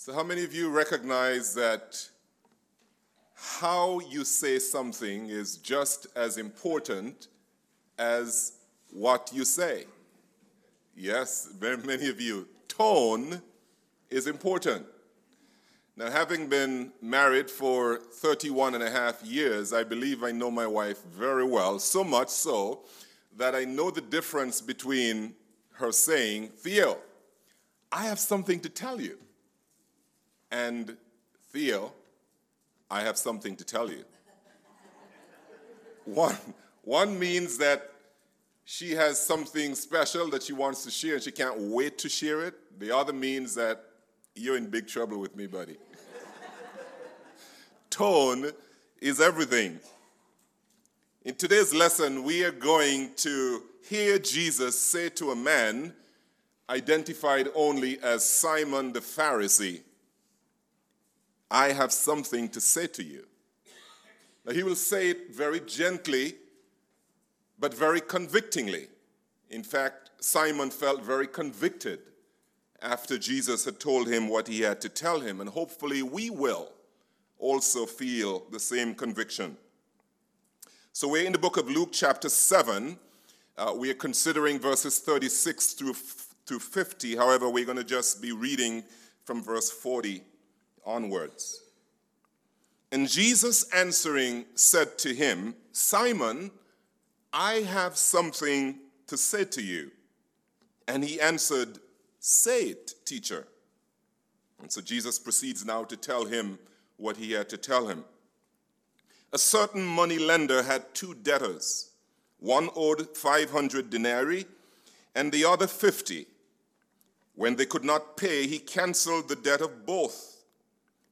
So, how many of you recognize that how you say something is just as important as what you say? Yes, very many of you. Tone is important. Now, having been married for 31 and a half years, I believe I know my wife very well, so much so that I know the difference between her saying, Theo, I have something to tell you and Theo, I have something to tell you. one, one means that she has something special that she wants to share and she can't wait to share it. The other means that you're in big trouble with me, buddy. Tone is everything. In today's lesson, we are going to hear Jesus say to a man identified only as Simon the Pharisee, I have something to say to you. Now, he will say it very gently, but very convictingly. In fact, Simon felt very convicted after Jesus had told him what he had to tell him, and hopefully we will also feel the same conviction. So, we're in the book of Luke, chapter 7. Uh, we are considering verses 36 through, through 50. However, we're going to just be reading from verse 40 onwards. And Jesus answering said to him, Simon, I have something to say to you. And he answered, Say it, teacher. And so Jesus proceeds now to tell him what he had to tell him. A certain money lender had two debtors. One owed 500 denarii and the other 50. When they could not pay, he canceled the debt of both.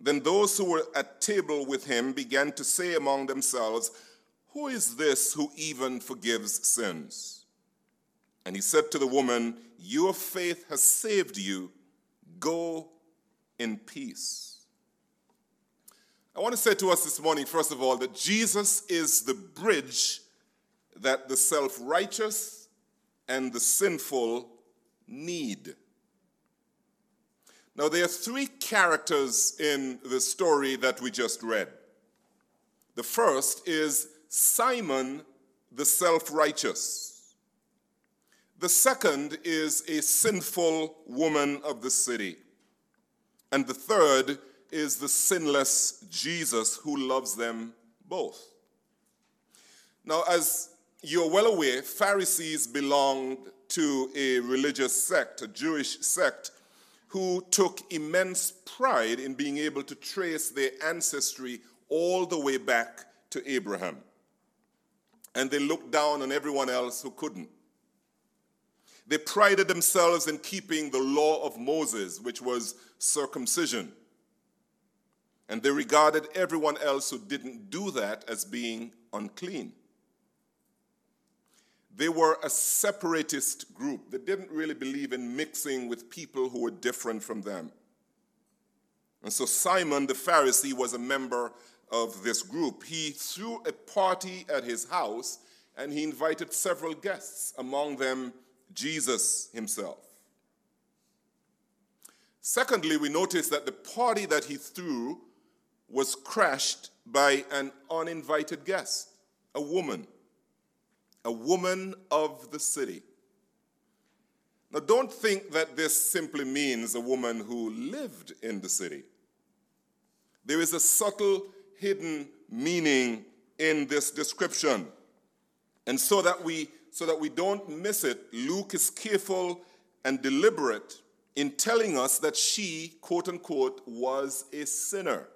Then those who were at table with him began to say among themselves, Who is this who even forgives sins? And he said to the woman, Your faith has saved you. Go in peace. I want to say to us this morning, first of all, that Jesus is the bridge that the self righteous and the sinful need. Now, there are three characters in the story that we just read. The first is Simon the self righteous. The second is a sinful woman of the city. And the third is the sinless Jesus who loves them both. Now, as you're well aware, Pharisees belonged to a religious sect, a Jewish sect who took immense pride in being able to trace their ancestry all the way back to Abraham. And they looked down on everyone else who couldn't. They prided themselves in keeping the law of Moses, which was circumcision. And they regarded everyone else who didn't do that as being unclean. They were a separatist group. They didn't really believe in mixing with people who were different from them. And so Simon the Pharisee was a member of this group. He threw a party at his house and he invited several guests, among them Jesus himself. Secondly, we notice that the party that he threw was crashed by an uninvited guest, a woman a woman of the city. Now, don't think that this simply means a woman who lived in the city. There is a subtle hidden meaning in this description. And so that we so that we don't miss it, Luke is careful and deliberate in telling us that she, quote unquote, was a sinner.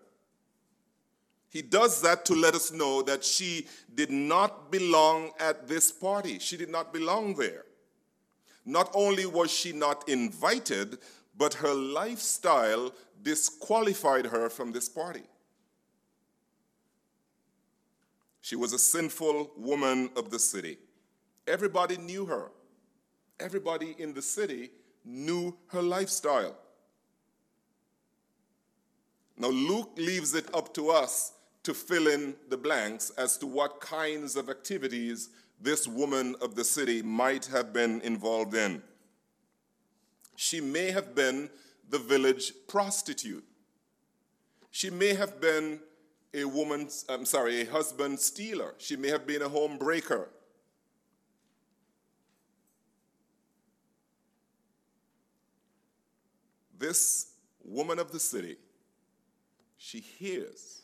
He does that to let us know that she did not belong at this party. She did not belong there. Not only was she not invited, but her lifestyle disqualified her from this party. She was a sinful woman of the city. Everybody knew her. Everybody in the city knew her lifestyle. Now, Luke leaves it up to us to fill in the blanks as to what kinds of activities this woman of the city might have been involved in. She may have been the village prostitute. She may have been a woman, I'm sorry, a husband stealer. She may have been a home breaker. This woman of the city, she hears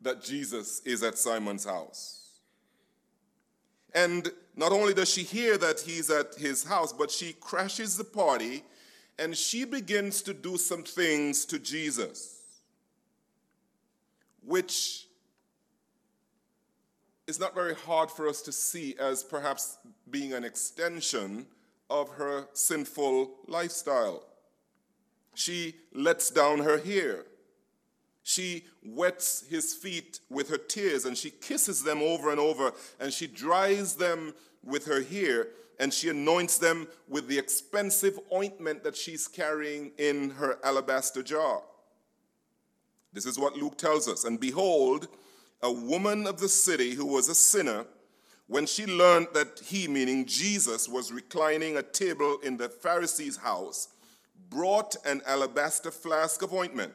that Jesus is at Simon's house. And not only does she hear that he's at his house, but she crashes the party and she begins to do some things to Jesus, which is not very hard for us to see as perhaps being an extension of her sinful lifestyle. She lets down her hair. She wets his feet with her tears and she kisses them over and over and she dries them with her hair and she anoints them with the expensive ointment that she's carrying in her alabaster jar. This is what Luke tells us. And behold, a woman of the city who was a sinner, when she learned that he, meaning Jesus, was reclining at table in the Pharisee's house, brought an alabaster flask of ointment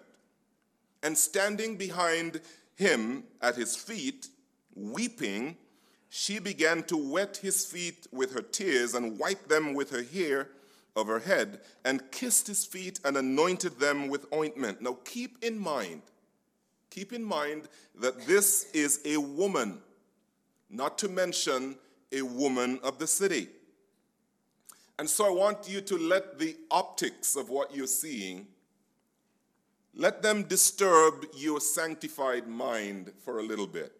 and standing behind him at his feet, weeping, she began to wet his feet with her tears and wipe them with her hair of her head and kissed his feet and anointed them with ointment. Now keep in mind, keep in mind that this is a woman, not to mention a woman of the city. And so I want you to let the optics of what you're seeing let them disturb your sanctified mind for a little bit.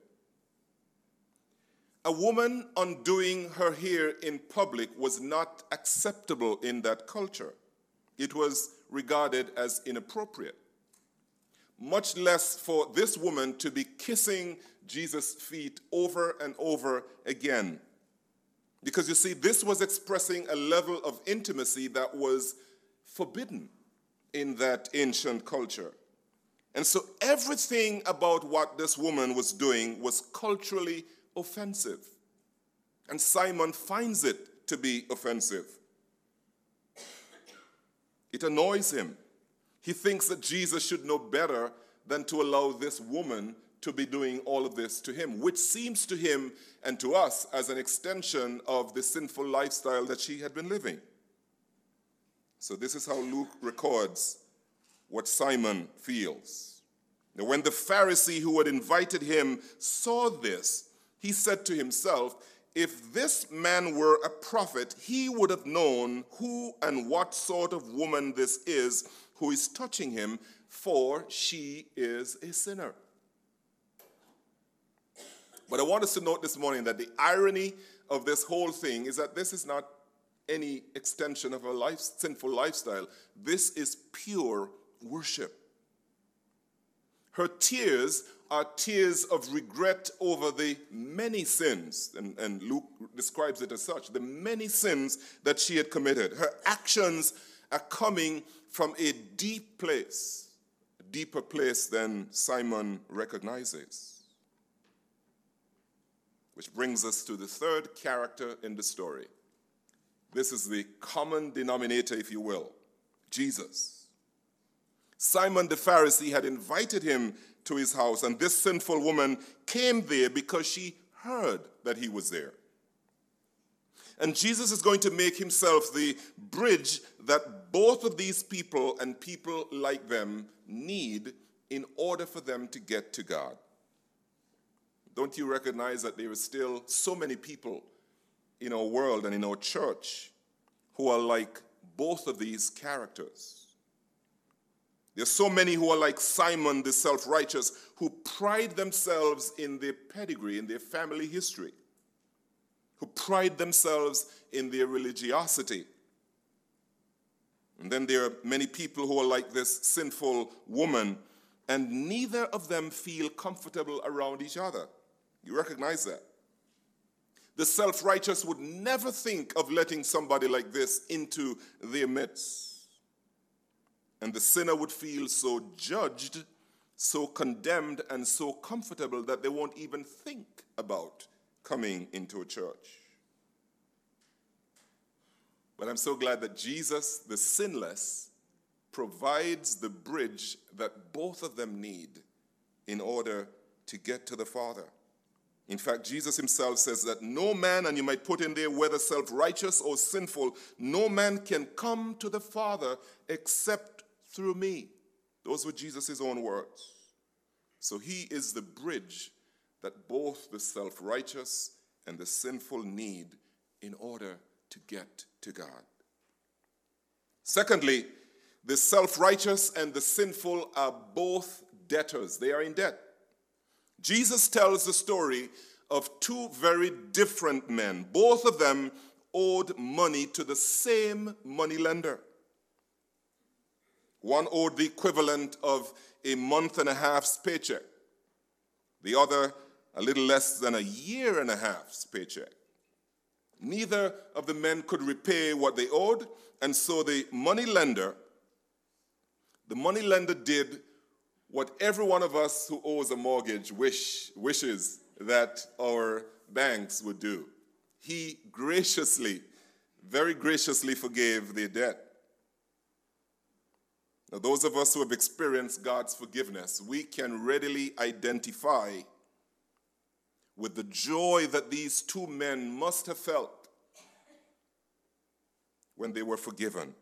A woman undoing her hair in public was not acceptable in that culture. It was regarded as inappropriate. Much less for this woman to be kissing Jesus' feet over and over again. Because you see, this was expressing a level of intimacy that was forbidden in that ancient culture. And so everything about what this woman was doing was culturally offensive. And Simon finds it to be offensive. It annoys him. He thinks that Jesus should know better than to allow this woman to be doing all of this to him, which seems to him and to us as an extension of the sinful lifestyle that she had been living. So, this is how Luke records what Simon feels. Now, when the Pharisee who had invited him saw this, he said to himself, If this man were a prophet, he would have known who and what sort of woman this is who is touching him, for she is a sinner. But I want us to note this morning that the irony of this whole thing is that this is not any extension of a life, sinful lifestyle. This is pure worship. Her tears are tears of regret over the many sins, and, and Luke describes it as such the many sins that she had committed. Her actions are coming from a deep place, a deeper place than Simon recognizes. Which brings us to the third character in the story this is the common denominator, if you will Jesus. Simon the Pharisee had invited him to his house, and this sinful woman came there because she heard that he was there. And Jesus is going to make himself the bridge that both of these people and people like them need in order for them to get to God. Don't you recognize that there are still so many people in our world and in our church who are like both of these characters? There's so many who are like Simon the self righteous, who pride themselves in their pedigree, in their family history, who pride themselves in their religiosity. And then there are many people who are like this sinful woman, and neither of them feel comfortable around each other. You recognize that? The self righteous would never think of letting somebody like this into their midst. And the sinner would feel so judged, so condemned, and so comfortable that they won't even think about coming into a church. But I'm so glad that Jesus, the sinless, provides the bridge that both of them need in order to get to the Father. In fact, Jesus himself says that no man, and you might put in there whether self righteous or sinful, no man can come to the Father except through me. Those were Jesus' own words. So he is the bridge that both the self righteous and the sinful need in order to get to God. Secondly, the self righteous and the sinful are both debtors, they are in debt. Jesus tells the story of two very different men. Both of them owed money to the same money lender. One owed the equivalent of a month and a half's paycheck, the other a little less than a year and a half's paycheck. Neither of the men could repay what they owed, and so the money lender, the money lender did what every one of us who owes a mortgage wish, wishes that our banks would do. He graciously, very graciously forgave their debt. Now, those of us who have experienced God's forgiveness, we can readily identify with the joy that these two men must have felt when they were forgiven.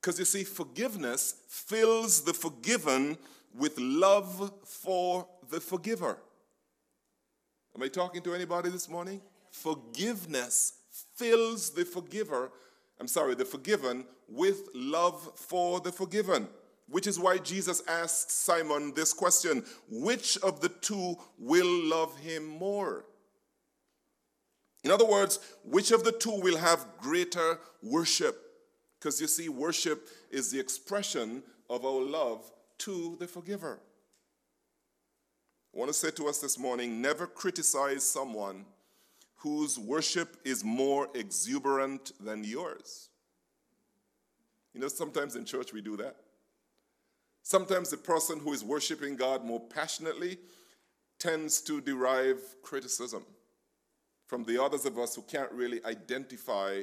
Because you see, forgiveness fills the forgiven with love for the forgiver. Am I talking to anybody this morning? Forgiveness fills the forgiver, I'm sorry, the forgiven with love for the forgiven. Which is why Jesus asked Simon this question Which of the two will love him more? In other words, which of the two will have greater worship? Because you see, worship is the expression of our love to the forgiver. I want to say to us this morning never criticize someone whose worship is more exuberant than yours. You know, sometimes in church we do that. Sometimes the person who is worshiping God more passionately tends to derive criticism from the others of us who can't really identify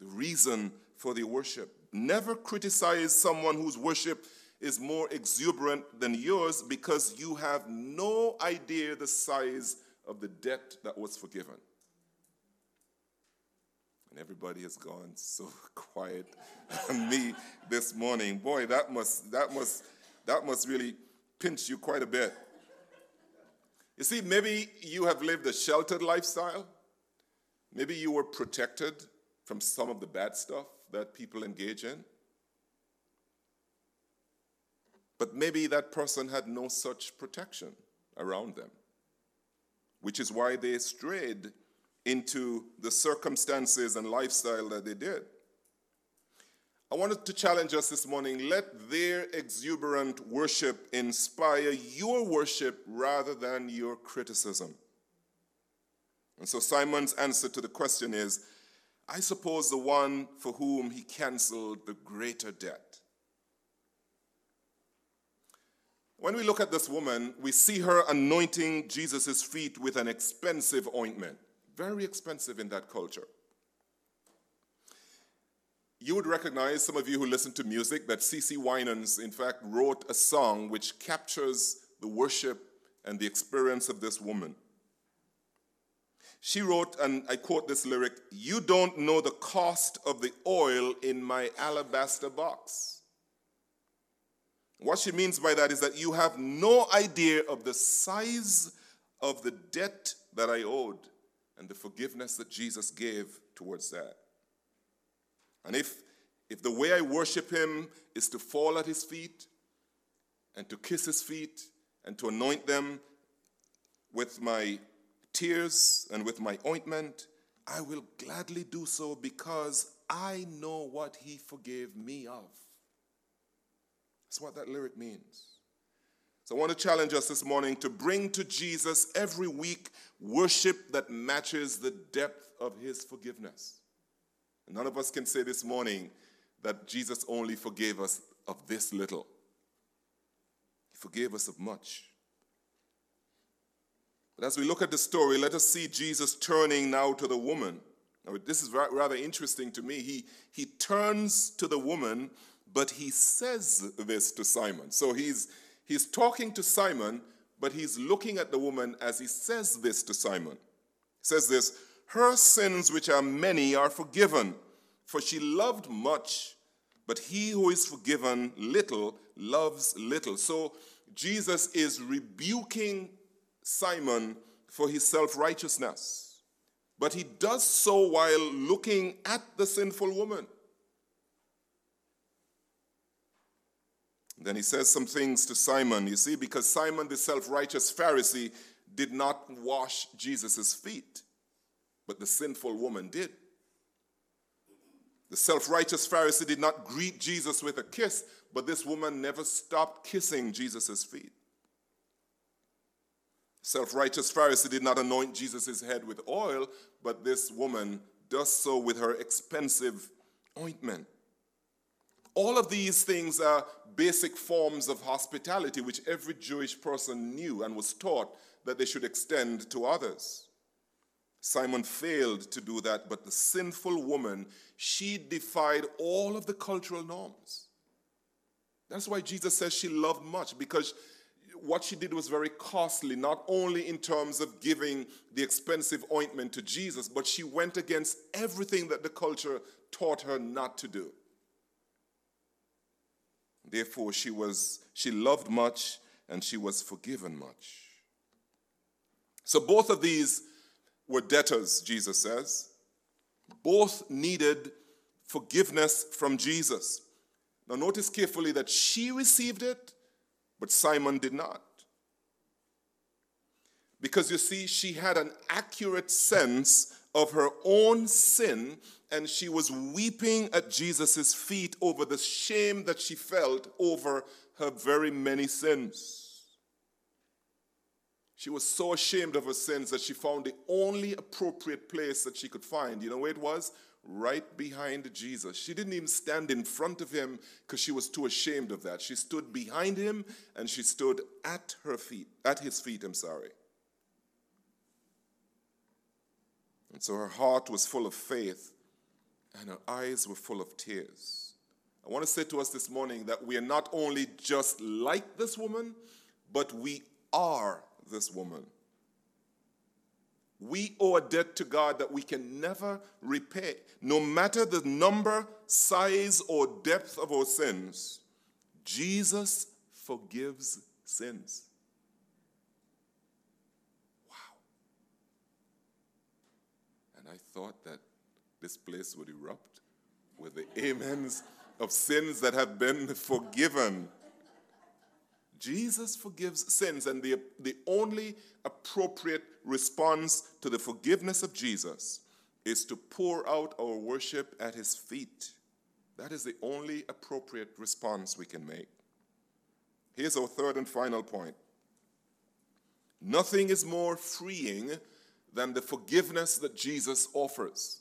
the reason for the worship. Never criticize someone whose worship is more exuberant than yours because you have no idea the size of the debt that was forgiven. And everybody has gone so quiet on me this morning. Boy, that must that must that must really pinch you quite a bit. You see, maybe you have lived a sheltered lifestyle. Maybe you were protected from some of the bad stuff that people engage in. But maybe that person had no such protection around them, which is why they strayed into the circumstances and lifestyle that they did. I wanted to challenge us this morning let their exuberant worship inspire your worship rather than your criticism. And so Simon's answer to the question is I suppose the one for whom he canceled the greater debt. When we look at this woman, we see her anointing Jesus' feet with an expensive ointment, very expensive in that culture. You would recognize, some of you who listen to music, that CeCe Winans, in fact, wrote a song which captures the worship and the experience of this woman. She wrote, and I quote this lyric You don't know the cost of the oil in my alabaster box. What she means by that is that you have no idea of the size of the debt that I owed and the forgiveness that Jesus gave towards that. And if, if the way I worship him is to fall at his feet and to kiss his feet and to anoint them with my tears and with my ointment, I will gladly do so because I know what he forgave me of. That's what that lyric means. So I want to challenge us this morning to bring to Jesus every week worship that matches the depth of his forgiveness. None of us can say this morning that Jesus only forgave us of this little, he forgave us of much. But as we look at the story, let us see Jesus turning now to the woman. Now, this is rather interesting to me. He, he turns to the woman, but he says this to Simon. So he's, he's talking to Simon, but he's looking at the woman as he says this to Simon. He says this Her sins, which are many, are forgiven, for she loved much, but he who is forgiven little loves little. So Jesus is rebuking Simon for his self righteousness. But he does so while looking at the sinful woman. Then he says some things to Simon, you see, because Simon, the self righteous Pharisee, did not wash Jesus' feet, but the sinful woman did. The self righteous Pharisee did not greet Jesus with a kiss, but this woman never stopped kissing Jesus' feet. Self righteous Pharisee did not anoint Jesus' head with oil, but this woman does so with her expensive ointment. All of these things are basic forms of hospitality which every Jewish person knew and was taught that they should extend to others. Simon failed to do that, but the sinful woman, she defied all of the cultural norms. That's why Jesus says she loved much, because what she did was very costly, not only in terms of giving the expensive ointment to Jesus, but she went against everything that the culture taught her not to do. Therefore, she was she loved much and she was forgiven much. So both of these were debtors, Jesus says. Both needed forgiveness from Jesus. Now, notice carefully that she received it but Simon did not. Because you see, she had an accurate sense of her own sin, and she was weeping at Jesus' feet over the shame that she felt over her very many sins. She was so ashamed of her sins that she found the only appropriate place that she could find. You know where it was? Right behind Jesus. She didn't even stand in front of him because she was too ashamed of that. She stood behind him and she stood at her feet, at his feet, I'm sorry. And so her heart was full of faith and her eyes were full of tears. I want to say to us this morning that we are not only just like this woman, but we are this woman. We owe a debt to God that we can never repay. No matter the number, size, or depth of our sins, Jesus forgives sins. Wow. And I thought that this place would erupt with the amens of sins that have been forgiven. Jesus forgives sins, and the, the only appropriate response to the forgiveness of Jesus is to pour out our worship at his feet. That is the only appropriate response we can make. Here's our third and final point nothing is more freeing than the forgiveness that Jesus offers.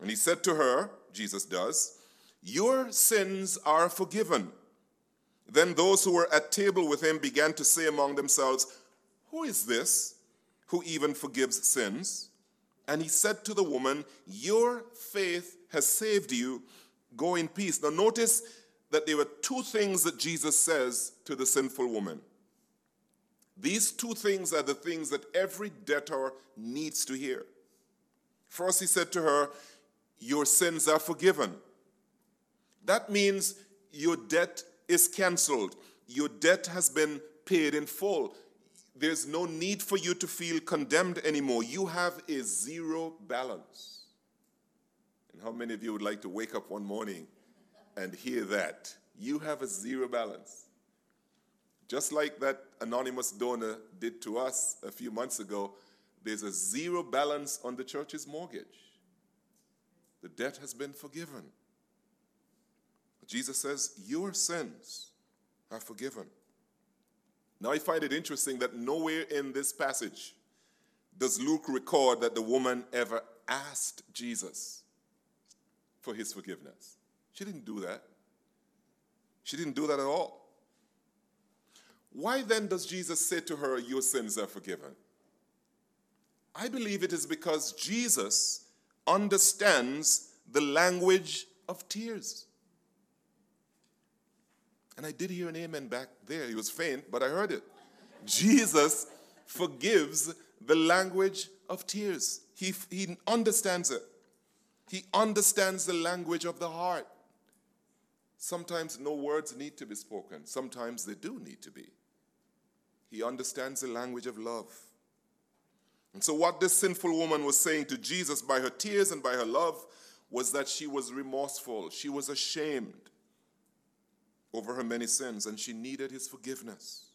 And he said to her, Jesus does, Your sins are forgiven. Then those who were at table with him began to say among themselves, Who is this who even forgives sins? And he said to the woman, Your faith has saved you. Go in peace. Now, notice that there were two things that Jesus says to the sinful woman. These two things are the things that every debtor needs to hear. First, he said to her, Your sins are forgiven. That means your debt is canceled. Your debt has been paid in full. There's no need for you to feel condemned anymore. You have a zero balance. And how many of you would like to wake up one morning and hear that? You have a zero balance. Just like that anonymous donor did to us a few months ago, there's a zero balance on the church's mortgage. The debt has been forgiven. Jesus says, Your sins are forgiven. Now, I find it interesting that nowhere in this passage does Luke record that the woman ever asked Jesus for his forgiveness. She didn't do that. She didn't do that at all. Why then does Jesus say to her, Your sins are forgiven? I believe it is because Jesus understands the language of tears. And I did hear an amen back there. He was faint, but I heard it. Jesus forgives the language of tears. He, he understands it. He understands the language of the heart. Sometimes no words need to be spoken, sometimes they do need to be. He understands the language of love. And so, what this sinful woman was saying to Jesus by her tears and by her love was that she was remorseful, she was ashamed over her many sins, and she needed his forgiveness.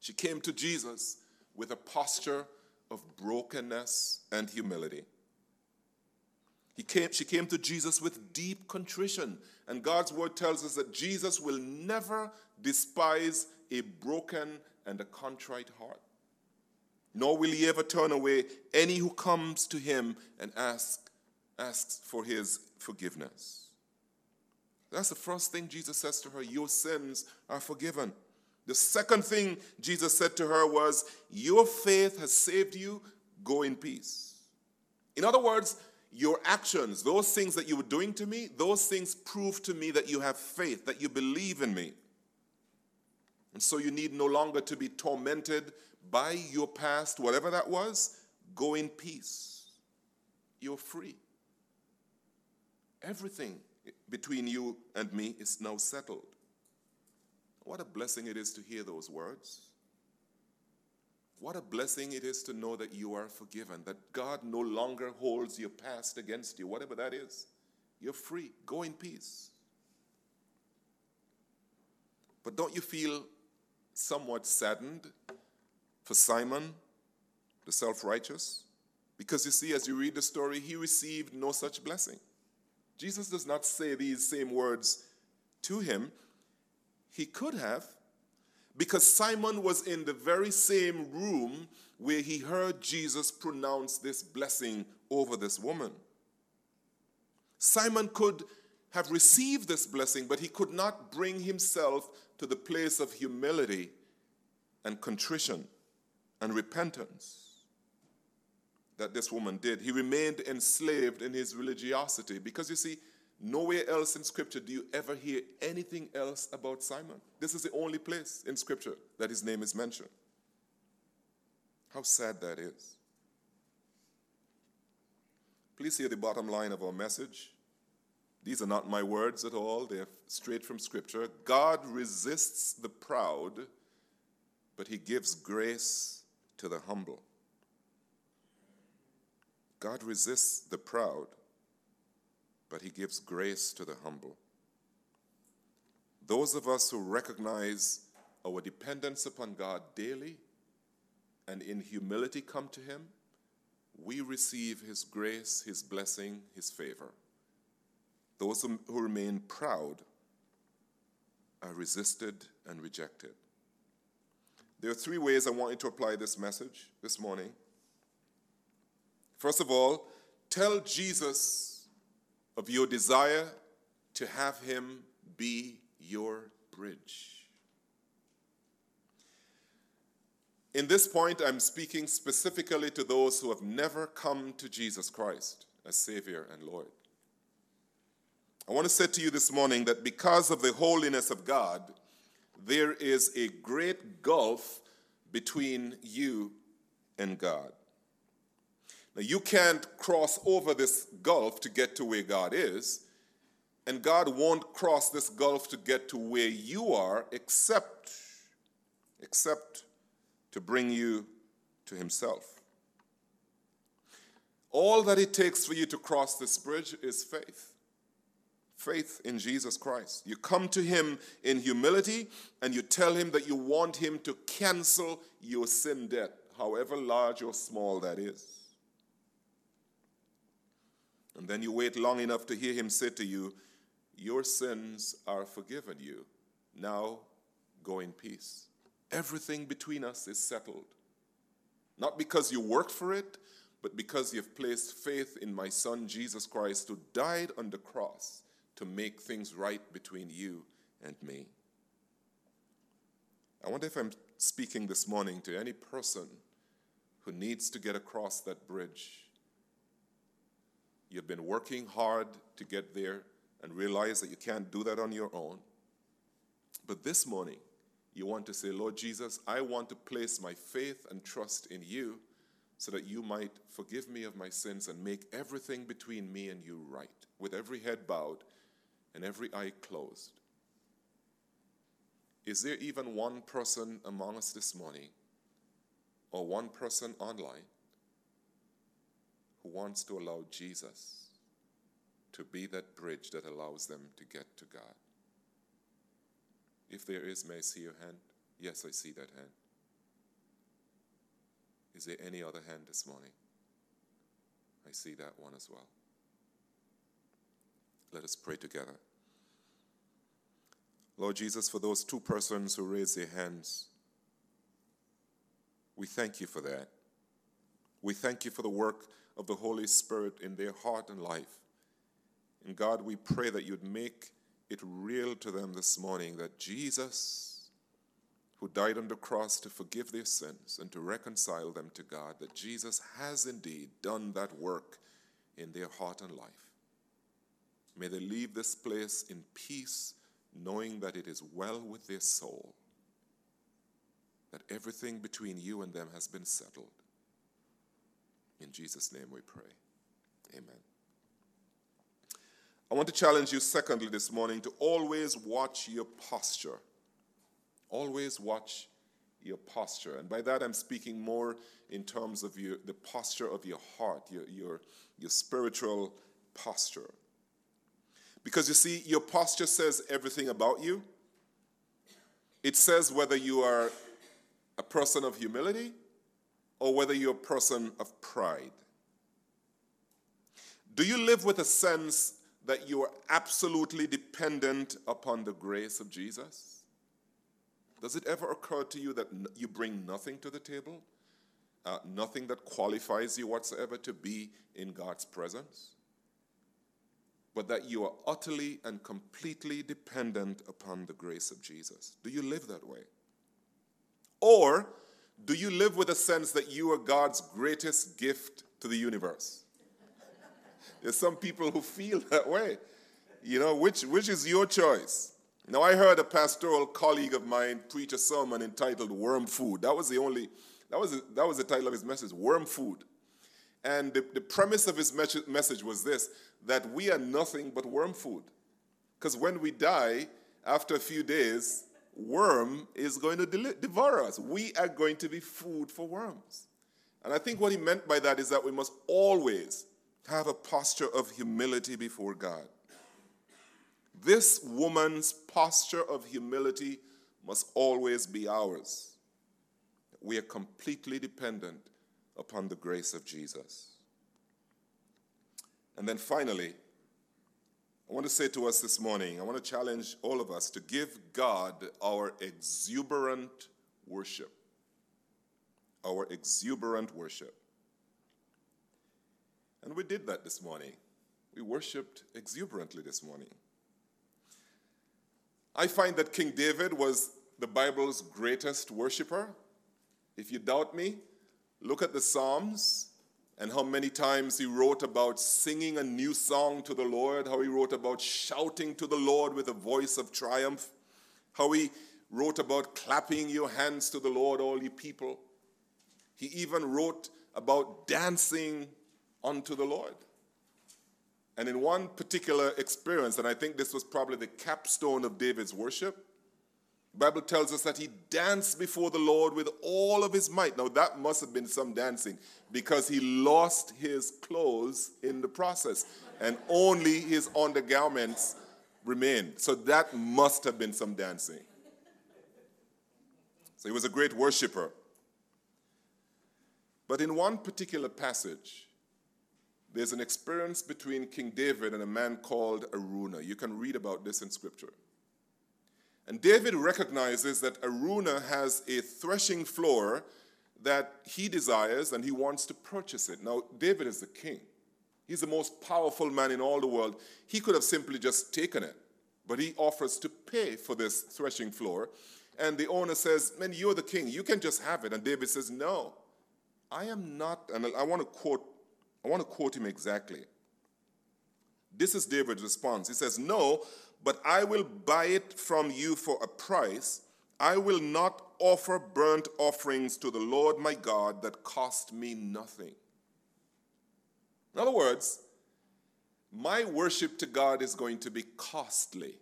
She came to Jesus with a posture of brokenness and humility. He came, she came to Jesus with deep contrition. And God's word tells us that Jesus will never despise a broken and a contrite heart. Nor will he ever turn away any who comes to him and ask, asks for his forgiveness. That's the first thing Jesus says to her Your sins are forgiven. The second thing Jesus said to her was, Your faith has saved you, go in peace. In other words, your actions, those things that you were doing to me, those things prove to me that you have faith, that you believe in me. And so you need no longer to be tormented by your past, whatever that was. Go in peace. You're free. Everything between you and me is now settled. What a blessing it is to hear those words. What a blessing it is to know that you are forgiven, that God no longer holds your past against you, whatever that is. You're free. Go in peace. But don't you feel somewhat saddened for Simon, the self righteous? Because you see, as you read the story, he received no such blessing. Jesus does not say these same words to him. He could have, because Simon was in the very same room where he heard Jesus pronounce this blessing over this woman. Simon could have received this blessing, but he could not bring himself to the place of humility and contrition and repentance that this woman did. He remained enslaved in his religiosity because you see, nowhere else in Scripture do you ever hear anything else about Simon. This is the only place in Scripture that his name is mentioned. How sad that is. Please hear the bottom line of our message. These are not my words at all, they're straight from Scripture. God resists the proud, but he gives grace to the humble. God resists the proud, but he gives grace to the humble. Those of us who recognize our dependence upon God daily and in humility come to him, we receive his grace, his blessing, his favor. Those who remain proud are resisted and rejected. There are three ways I want you to apply this message this morning. First of all, tell Jesus of your desire to have him be your bridge. In this point, I'm speaking specifically to those who have never come to Jesus Christ as Savior and Lord. I want to say to you this morning that because of the holiness of God, there is a great gulf between you and God. Now, you can't cross over this gulf to get to where God is. And God won't cross this gulf to get to where you are except except to bring you to himself. All that it takes for you to cross this bridge is faith. Faith in Jesus Christ. You come to him in humility and you tell him that you want him to cancel your sin debt, however large or small that is. And then you wait long enough to hear him say to you, Your sins are forgiven you. Now go in peace. Everything between us is settled. Not because you worked for it, but because you've placed faith in my son Jesus Christ, who died on the cross to make things right between you and me. I wonder if I'm speaking this morning to any person who needs to get across that bridge. You've been working hard to get there and realize that you can't do that on your own. But this morning, you want to say, Lord Jesus, I want to place my faith and trust in you so that you might forgive me of my sins and make everything between me and you right, with every head bowed and every eye closed. Is there even one person among us this morning, or one person online, wants to allow Jesus to be that bridge that allows them to get to God? If there is, may I see your hand? Yes, I see that hand. Is there any other hand this morning? I see that one as well. Let us pray together. Lord Jesus, for those two persons who raised their hands, we thank you for that. We thank you for the work of the Holy Spirit in their heart and life. And God, we pray that you'd make it real to them this morning that Jesus, who died on the cross to forgive their sins and to reconcile them to God, that Jesus has indeed done that work in their heart and life. May they leave this place in peace, knowing that it is well with their soul, that everything between you and them has been settled. In Jesus' name we pray. Amen. I want to challenge you, secondly, this morning to always watch your posture. Always watch your posture. And by that, I'm speaking more in terms of your, the posture of your heart, your, your, your spiritual posture. Because you see, your posture says everything about you. It says whether you are a person of humility or whether you're a person of pride. Do you live with a sense that you are absolutely dependent upon the grace of Jesus? Does it ever occur to you that you bring nothing to the table? Uh, nothing that qualifies you whatsoever to be in God's presence? But that you are utterly and completely dependent upon the grace of Jesus. Do you live that way? Or do you live with a sense that you are God's greatest gift to the universe? There's some people who feel that way. You know, which, which is your choice? Now, I heard a pastoral colleague of mine preach a sermon entitled Worm Food. That was the only, that was the, that was the title of his message, Worm Food. And the, the premise of his message was this that we are nothing but worm food. Because when we die, after a few days, worm is going to devour us. We are going to be food for worms. And I think what he meant by that is that we must always have a posture of humility before God. This woman's posture of humility must always be ours. We are completely dependent upon the grace of Jesus. And then finally, I want to say to us this morning, I want to challenge all of us to give God our exuberant worship. Our exuberant worship. And we did that this morning. We worshiped exuberantly this morning. I find that King David was the Bible's greatest worshiper. If you doubt me, look at the Psalms and how many times he wrote about singing a new song to the Lord, how he wrote about shouting to the Lord with a voice of triumph, how he wrote about clapping your hands to the Lord, all you people. He even wrote about dancing unto the Lord. And in one particular experience, and I think this was probably the capstone of David's worship, Bible tells us that he danced before the Lord with all of his might. Now that must have been some dancing because he lost his clothes in the process and only his undergarments remained. So that must have been some dancing. So he was a great worshiper. But in one particular passage, there's an experience between King David and a man called Araunah. You can read about this in scripture. And David recognizes that Araunah has a threshing floor that he desires and he wants to purchase it. Now, David is the king. He's the most powerful man in all the world. He could have simply just taken it, but he offers to pay for this threshing floor. And the owner says, Man, you're the king. You can just have it. And David says, No, I am not. And I want to quote, I want to quote him exactly. This is David's response. He says, No, but I will buy it from you for a price. I will not offer burnt offerings to the Lord my God that cost me nothing. In other words, my worship to God is going to be costly.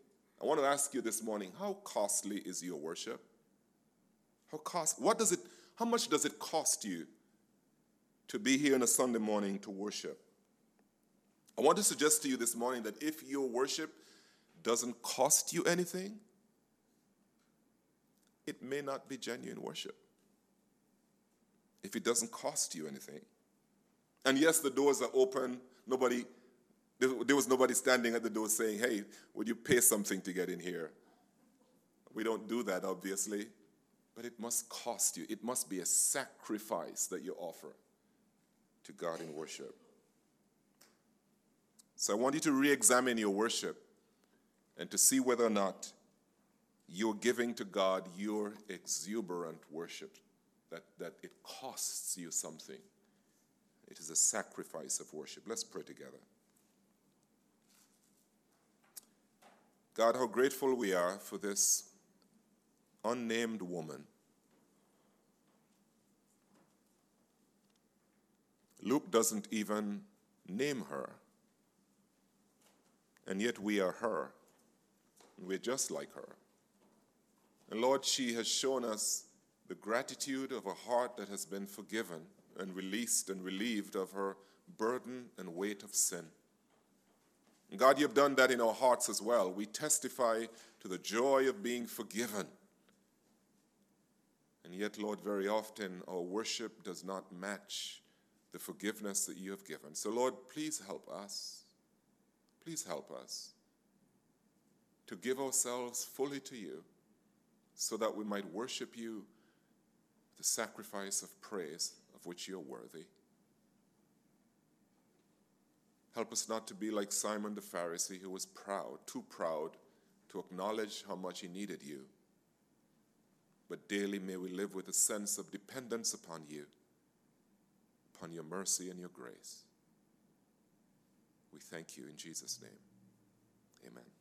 I want to ask you this morning, how costly is your worship? How cost what does it how much does it cost you to be here on a Sunday morning to worship? I want to suggest to you this morning that if your worship doesn't cost you anything, it may not be genuine worship. If it doesn't cost you anything. And yes, the doors are open. Nobody, there was nobody standing at the door saying, hey, would you pay something to get in here? We don't do that, obviously. But it must cost you. It must be a sacrifice that you offer to God in worship. So I want you to re examine your worship and to see whether or not you're giving to God your exuberant worship, that, that it costs you something. It is a sacrifice of worship. Let's pray together. God, how grateful we are for this unnamed woman. Luke doesn't even name her, and yet we are her. We're just like her. And Lord, she has shown us the gratitude of a heart that has been forgiven and released and relieved of her burden and weight of sin. And God, you've done that in our hearts as well. We testify to the joy of being forgiven. And yet, Lord, very often our worship does not match the forgiveness that you have given. So, Lord, please help us. Please help us to give ourselves fully to you so that we might worship you the sacrifice of praise of which you're worthy. Help us not to be like Simon the Pharisee, who was proud, too proud to acknowledge how much he needed you. But daily may we live with a sense of dependence upon you, upon your mercy and your grace. We thank you in Jesus' name. Amen.